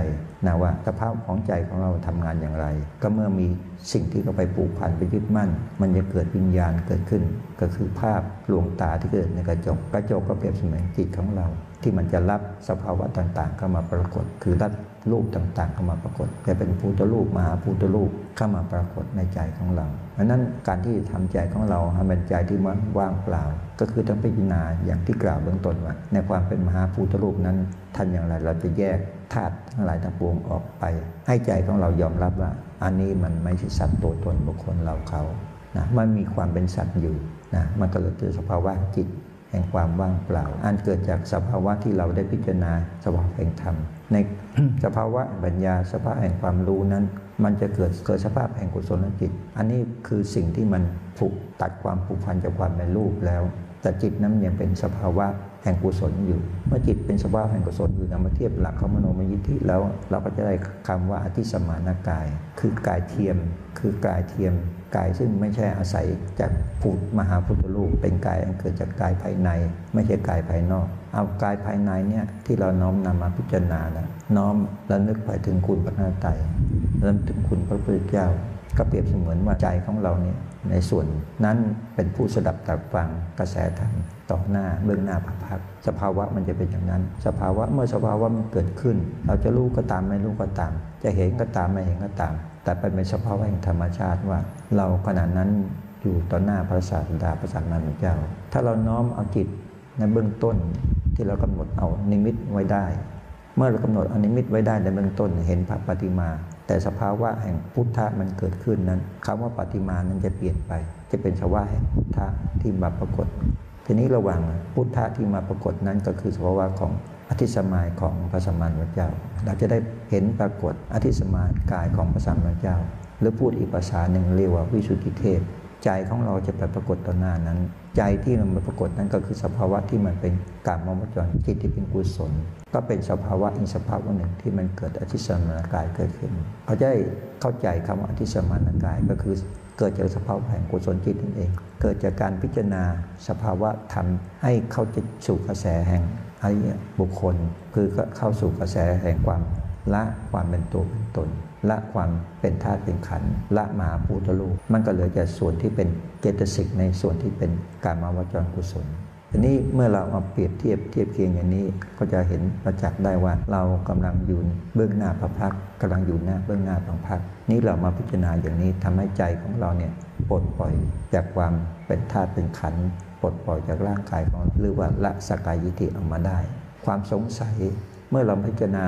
นะว่าสภาพของใจของเราทำงานอย่างไร ก็เมื่อมีสิ่งที่เราไปปลูกพันไปยึดมั่น มันจะเกิดวิญญาณเกิดขึ้น ก็คือภาพลวงตาที่เกิดในกระจก กระจกก็เปรียบเสมือนจิตของเรา ที่มันจะรับสภาวะต่างๆ เข้ามาปรากฏ คือรับรูปต่างๆ เข้ามาปรากฏจะเป็นพุทธรูปมหาพุทธรูปเข้ามาปรากฏในใจของเราเพราะนั้นการที่ทำใจของเราให้เป็นใจที่มันว่างเปล่า ก็คือต้องพิจารณาอย่างที่กล่าวเบื้องต้นว่าในความเป็นมหาพุทธรูปนั้นท่านอย่างไรเราจะแยกธาตุทั้งหลายทั้งปวงออกไป ให้ใจของเรายอมรับว่า อันนี้มันไม่ใช่สัตว์ตัวตนบุคคลเราเขานะมันมีความเป็นสัตว์อยู่นะมันก็เลยเกิดสภาวะจิต แห่งความว่างเปล่า อันเกิดจากสภาวะที่เราได้พิจารณาสภาวะแห่งธรรม ในสภาวะปัญญาสภาวะแห่งความรู้นั้น มันจะเกิดเกิดสภาพแห่งกุศลจิต อันนี้คือสิ่งที่มันผูกตัดความผูกพันจากความเป็นรูปแล้ว แต่จิตนั้นยังเป็นสภาวะแห่งกุศลอยู่ เมื่อจิตเป็นสภาวะแห่งกุศลอยู่นำมาเทียบหลักขมโนมยิทธิแล้ว เราก็จะได้คำว่าอธิสมานกาย คือกายเทียม คือกายเทียม กายซึ่งไม่ใช่อาศัยจากพุทธมหาพุทธลูกเป็นกายอันเกิดจากกายภายใน ไม่ใช่กายภายนอก เอากายภายในเนี่ยที่เราน้อมนำมาพิจารณานะน้อมแล้วนึกไปถึงคุณพระนาไตรแล้วถึงคุณพระพุทธเจ้า ก็เปรียบเสมือนว่าใจของเราเนี่ยในส่วนนั้นเป็นผู้สดับตับฟังกระแสธรรมต่อหน้าเบื้องหน้าพักพักสภาวะมันจะเป็นอย่างนั้น สภาวะเมื่อสภาวะมันเกิดขึ้น เราจะรู้ก็ตามไม่รู้ก็ตาม จะเห็นก็ตามไม่เห็นก็ตาม แต่เป็นสภาวะแห่งธรรมชาติว่า เราขณะนั้นอยู่ต่อหน้าพระศาสดาพระสัมมาสัมพุทธเจ้า ถ้าเราน้อมเอาจิตในเบื้องต้นที่เรากำหนดเอานิมิตไว้ได้ เมื่อเรากำหนดอนิมิตไว้ได้ในเบื้องต้นเห็นพระปฏิมา แต่สภาวะแห่งพุทธะมันเกิดขึ้นนั้นคำว่าปฏิมานั้นจะเปลี่ยนไป จะเป็นสภาวะแห่งพุทธะที่มาปรากฏ ทีนี้ระหว่างพุทธะที่มาปรากฏนั้นก็คือสภาวะของ อธิสมายของพระสัมมาสัมพุทธเจ้า เราจะได้เห็นปรากฏอธิสมายกายของพระสัมมาสัมพุทธเจ้า หรือพูดอีกภาษาหนึ่งเรียกว่าวิสุทธิเทพ ใจของเราจะไปปรากฏต่อหน้านั้น ใจที่มันปรากฏนั้นก็คือสภาวะที่มันเป็นกามมจรจิตที่เป็นกุศล ก็เป็นสภาวะอินสภาวะหนึ่งที่มันเกิดอธิสมานกายเกิดขึ้นเขาจะได้เข้าใจคำว่าอธิสมานกายก็คือเกิดจากสภาวะแห่งกุศลจิตนั่นเอง เกิดจากการพิจารณาสภาวะธรรมให้เข้าสู่กระแสแห่ง ไอริยบุคคลคือก็เข้าสู่กระแสแห่งความละความเป็นตัวเป็นตน ละความเป็นธาตุเป็นขันละมหาภูตลูกมันก็เหลือแต่ส่วนที่เป็นเจตสิกในส่วนที่เป็นการมาวจรกุศลทีนี้เมื่อเราเอาเปรียบเทียบเทียบเคียงอย่างนี้ก็จะเห็นประจักษ์ได้ว่าเรากำลังอยู่เบื้องหน้าพระพักกำลังอยู่หน้าเบื้องหน้าพระพักนี่เรามาพิจารณาอย่างนี้ทำให้ใจของเราเนี่ยปลดปล่อยจากความเป็นธาตุเป็นขันธ ปลดปล่อยจากร่างกายของหรือว่าละสกายยิธิออกมาได้ ความสงสัยเมื่อเราพิจารณา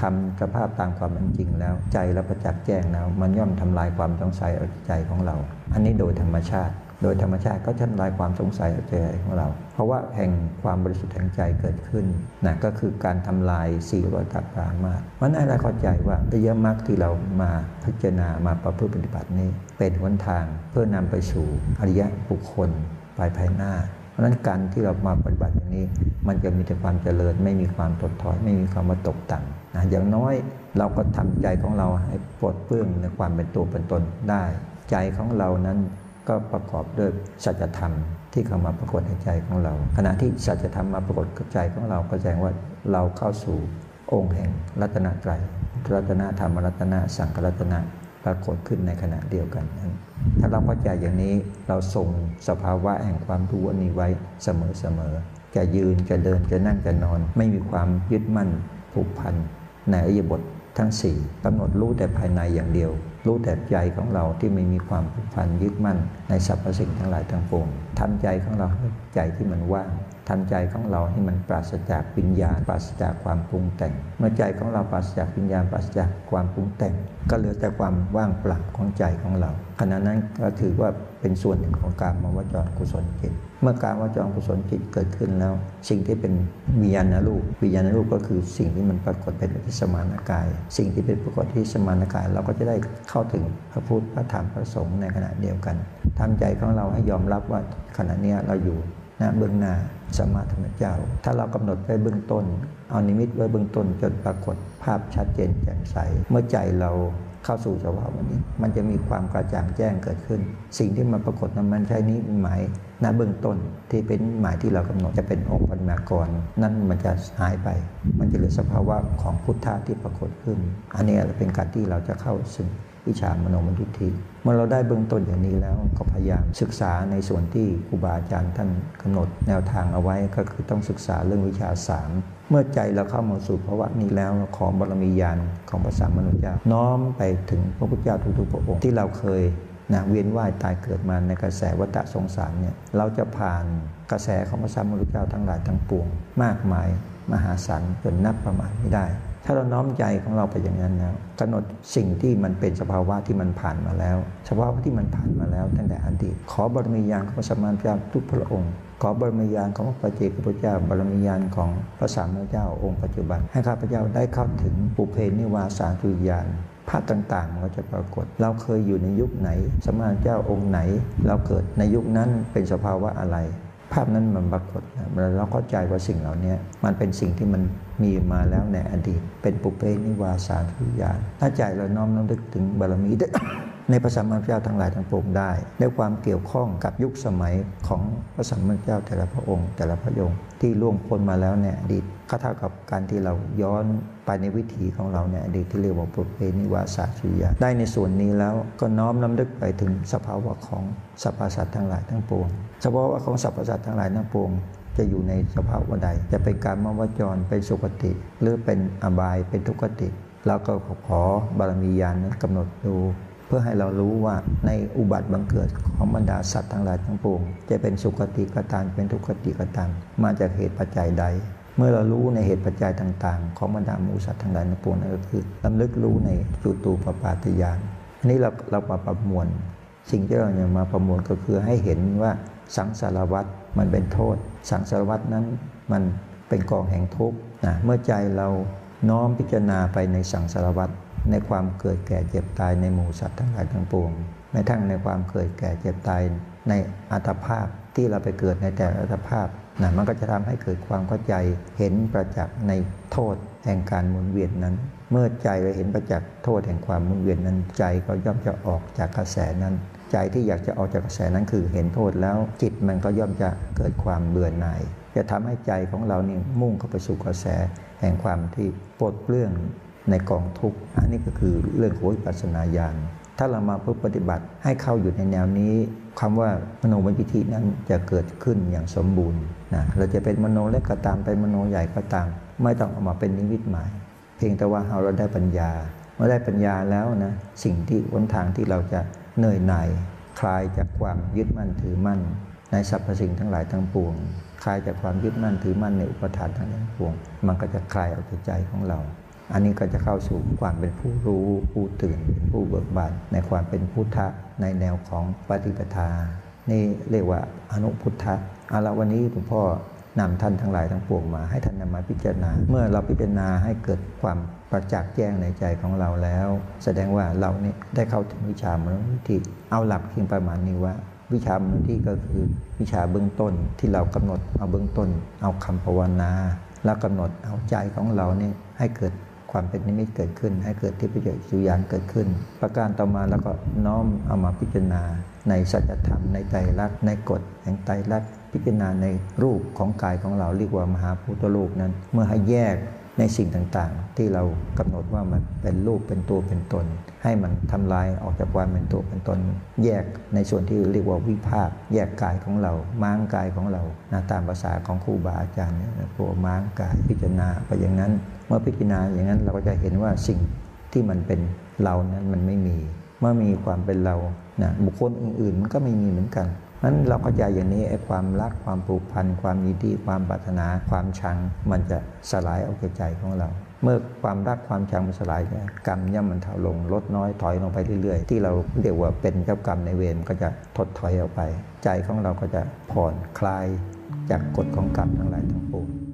ทำสภาพตามความเป็นจริงแล้ว ใจเราประจักษ์แจ้งแล้วมันย่อมทำลายความสงสัยออกใจของเรา อันนี้โดยธรรมชาติ โดยธรรมชาติก็ทำลายความสงสัยออกใจของเรา เพราะว่าแห่งความบริสุทธิ์แห่งใจเกิดขึ้นนะก็คือการทำลายสี่ร้อยทัปรามาสมันให้เราเข้าใจว่าระยะมรรคที่เรามาพิจารณามาประพฤติปฏิบัตินี้ เป็นหนทางเพื่อนำไปสู่อริยะบุคคล ภายภายหน้า เพราะฉะนั้นการที่เรามาปฏิบัติอย่างนี้ มันจะมีแต่ความเจริญ ไม่มีความถดถอย ไม่มีความมาตกต่ำนะอย่างน้อยเราก็ทำใจของเราให้ปลดเปลื้องในความเป็นตัวเป็นตนได้ ใจของเรานั้นก็ประกอบด้วยสัจธรรมที่เข้ามาปรากฏในใจของเรา ขณะที่สัจธรรมมาปรากฏกับใจของเราก็แสดงว่าเราเข้าสู่องค์แห่งรัตนตรัยรัตนธรรมรัตนสังฆรัตนะ ปรากฏขึ้นในขณะเดียวกันนั้น ถ้าเราเข้าใจอย่างนี้เราทรงสภาวะแห่งความรู้อันนี้ไว้เสมอๆจะยืนจะเดินจะนั่งจะนอน ไม่มีความยึดมั่นผูกพันในอิยบททั้งสี่กำหนดรู้แต่ภายในอย่างเดียว รู้แต่ใจของเราที่ไม่มีความผูกพันยึดมั่นในสรรพสิ่งทั้งหลายทั้งปวงทำใจของเราใจที่มันว่าง ทำใจของเราให้มันปราศจากปิญญาปราศจากความปรุงแต่ง เมื่อใจของเราปราศจากปิญญาปราศจากความปรุงแต่ง ก็เหลือแต่ความว่างเปล่าของใจของเราขณะนั้นก็ถือว่าเป็นส่วนหนึ่งของการมาวจรกุศลจิต เมื่อการวจรกุศลจิตเกิดขึ้นแล้ว สิ่งที่เป็นวิญญาณรูปวิญญาณรูปก็คือสิ่งที่มันปรากฏเป็นที่สมานกาย สิ่งที่เป็นปรากฏที่สมานกาย เราก็จะได้เข้าถึงพระพุทธพระธรรมพระสงฆ์ในขณะเดียวกันทำใจของเราให้ยอมรับว่าขณะนี้เราอยู่ น้าเบื้องหน้าสมมาธรรมเจ้า ถ้าเรากำหนดไว้เบื้องต้น เอานิมิตไว้เบื้องต้นจนปรากฏภาพชัดเจนแจ่มใส เมื่อใจเราเข้าสู่สภาวะนี้ มันจะมีความกระจ่างแจ้งเกิดขึ้น สิ่งที่มันปรากฏนั้นมันใช่นี้หมายหน้าเบื้องต้นที่เป็นหมายที่เรากำหนดจะเป็นองค์ปัญญากร นั่นมันจะหายไป มันจะเหลือสภาวะของพุทธะที่ปรากฏขึ้น อันนี้เป็นการที่เราจะเข้าซึ่ง วิชามโนมยิทธิเมื่อเราได้เบื้องต้นอย่างนี้แล้วก็พยายามศึกษาในส่วนที่ครูบาอาจารย์ท่านกำหนดแนวทางเอาไว้ก็คือต้องศึกษาเรื่องวิชาสามเมื่อใจเราเข้ามาสู่ภาวะนี้แล้วขอบารมีญาณของพระสัมมามพุทธเจ้าน้อมไปถึงพระพุทธเจ้าทุกๆพระองค์ที่เราเคยนะเวียนว่ายตายเกิดมาในกระแสวัฏสงสารเนี่ยเราจะผ่านกระแสของพระสัมมาสัมพุทธเจ้าทั้งหลายทั้งปวง มากมายมหาศาลจนนับประมาณไม่ได้ ถ้าเราน้อมใจของเราไปอย่างนั้นแล้วกำหนดสิ่งที่มันเป็นสภาวะที่มันผ่านมาแล้วสภาวะที่มันผ่านมาแล้วตั้งแต่อดีตขอบารมีญาณของพระสัมมาสัมพุทธเจ้าทุกพระองค์ ขอบารมีญาณของพระปัจเจกพุทธเจ้า บารมีญาณของพระสามพุทธเจ้าองค์ปัจจุบัน ให้ข้าพเจ้าได้เข้าถึงปุเพนิวาสาสุญาณภาพต่างๆมันก็จะปรากฏ เราเคยอยู่ในยุคไหนสมมาเจ้าองค์ไหน เราเกิดในยุคนั้นเป็นสภาวะอะไร ภาพนั้นมันปรากฏเราเข้าใจว่าสิ่งเหล่านี้มันเป็นสิ่งที่มันมีมาแล้วในอดีต เป็นปุเพนิวาสาทุยานถ้าใจเราน้อมน้อมนึกถึงบารมี ในพระสัมมาสัมพุทธเจ้าทั้งหลายทั้งปวงได้ด้วยความเกี่ยวข้องกับยุคสมัยของพระสัมมาสัมพุทธเจ้าแต่ละพระองค์ แต่ละพระองค์ที่ล่วงพ้นมาแล้วในอดีตก็เท่ากับการที่เราย้อนไปในวิถีของเราในอดีตที่เรียกว่าปุเพนิวาสาสุญาได้ในส่วนนี้แล้วก็น้อมน้ำลึกไปถึงสภาวะของสรรพสัตว์ทั้งหลายทั้งปวงสภาวะของสรรพสัตว์ทั้งหลายทั้งปวงจะอยู่ในสภาวะใด จะเป็นการมวจรเป็นสุคติ หรือเป็นอบายเป็นทุกขติเราก็ขอบารมีญาณกำหนดดู เพื่อให้เรารู้ว่าในอุบัติบังเกิดของบรรดาสัตว์ทั้งหลายทั้งปวงจะเป็นสุคติกตามเป็นทุกขติกตามมาจากเหตุปัจจัยใด เมื่อเรารู้ในเหตุปัจจัยต่างๆ ของบรรดาหมูสัตว์ทั้งหลายทั้งปวงนั่นก็คือลำลึกรู้ในจุตูปปาตยานอันนี้เราเรามาประมวล สิ่งที่เราเนี่ยมาประมวลก็คือให้เห็นว่าสังสารวัตรมันเป็นโทษ สังสารวัตรนั้นมันเป็นกองแห่งทุกข์นะเมื่อใจเราน้อมพิจารณาไปในสังสารวัตร ในความเกิดแก่เจ็บตายในหมู่สัตว์ทั้งหลายทั้งปวงแม้ทั้งในความเกิดแก่เจ็บตายในอัตภาพที่เราไปเกิดในแต่อัตภาพนะมันก็จะทำให้เกิดความเข้าใจเห็นประจักษ์ในโทษแห่งการหมุนเวียนนั้น เมื่อใจเราเห็นประจักษ์โทษแห่งความหมุนเวียนนั้นใจก็ย่อมจะออกจากกระแสนั้น ใจที่อยากจะออกจากกระแสนั้นคือเห็นโทษแล้วจิตมันก็ย่อมจะเกิดความเบื่อหน่ายจะทำให้ใจของเรานี่มุ่งเข้าไปสู่กระแสแห่งความที่ปลดเปลื้อง ในกองทุกข์อันนี้ก็คือเรื่องของวิปัสสนาญาณถ้าเรามาเพื่อปฏิบัติให้เข้าอยู่ในแนวนี้คำว่ามโนวิธินั้นจะเกิดขึ้นอย่างสมบูรณ์นะเราจะเป็นมโนเล็กก็ตามเป็นมโนใหญ่ก็ตาม ไม่ต้องเอามาเป็นนิมิตหมาย เพียงแต่ว่าเราได้ปัญญาเมื่อได้ปัญญาแล้วนะสิ่งที่วันทางที่เราจะเหนื่อยหน่ายคลายจากความยึดมั่นถือมั่น ในสรรพสิ่งทั้งหลายทั้งปวง คลายจากความยึดมั่นถือมั่นในอุปทานทั้งหลายทั้งปวง มันก็จะคลายออกจากใจของเรา อันนี้ก็จะเข้าสู่ความเป็นผู้รู้ผู้ตื่นเป็นผู้เบิกบานในความเป็นพุทธะในแนวของปฏิปทา นี่เรียกว่าอนุพุทธะเอาละวันนี้หลวงพ่อนำท่านทั้งหลายทั้งปวงมา ให้ท่านนำมาพิจารณา เมื่อเราพิจารณาให้เกิดความประจักษ์แจ้งในใจของเราแล้ว แสดงว่าเราเนี่ยได้เข้าถึงวิชามนุษย์วิธีเอาหลักเพียงประมาณนี้ว่าวิชามนุษย์ที่ก็คือวิชาเบื้องต้นที่เรากำหนดเอาเบื้องต้น เอาคำภาวนา แล้วกำหนดเอาใจของเราเนี่ยให้เกิด ความเป็นนิมิตเกิดขึ้น ให้เกิดที่ประโยชน์สุญานเกิดขึ้น ประการต่อมาแล้วก็น้อมเอามาพิจารณา ในสัจธรรมในใจรักในกฎแห่งใจรักพิจารณาในรูปของกายของเราเรียกว่ามหาพุทธรูปนั้น เมื่อให้แยกในสิ่งต่างๆ ที่เรากำหนดว่ามันเป็นรูปเป็นตัวเป็นตน ให้มันทำลายออกจากความเป็นตัวเป็นตน แยกในส่วนที่เรียกว่าวิภาค แยกกายของเรา ม้างกายของเรานะตามภาษาของครูบาอาจารย์เนี่ยตัวม้างกายพิจารณาไปอย่างนั้น เมื่อพิจารณาอย่างนั้นเราก็จะเห็นว่าสิ่งที่มันเป็นเรานั้นมันไม่มี เมื่อมีความเป็นเรานะบุคคลอื่นๆมันก็ไม่มีเหมือนกันนั้นเราก็จะอย่างนี้ไอ้ความรักความผูกพัน ความยินดีความปรารถนา ความชัง มันจะสลายออกจากใจของเรา เมื่อความรักความชังมันสลายเนี่ยกรรมย่อมมันเท่าลงลดน้อยถอยลงไปเรื่อยๆ ที่เราเรียกว่าเป็นเจ้ากรรมในเวรก็จะถดถอยออกไป ใจของเราก็จะผ่อนคลายจากกฎของกรรมทั้งหลายทั้งปวง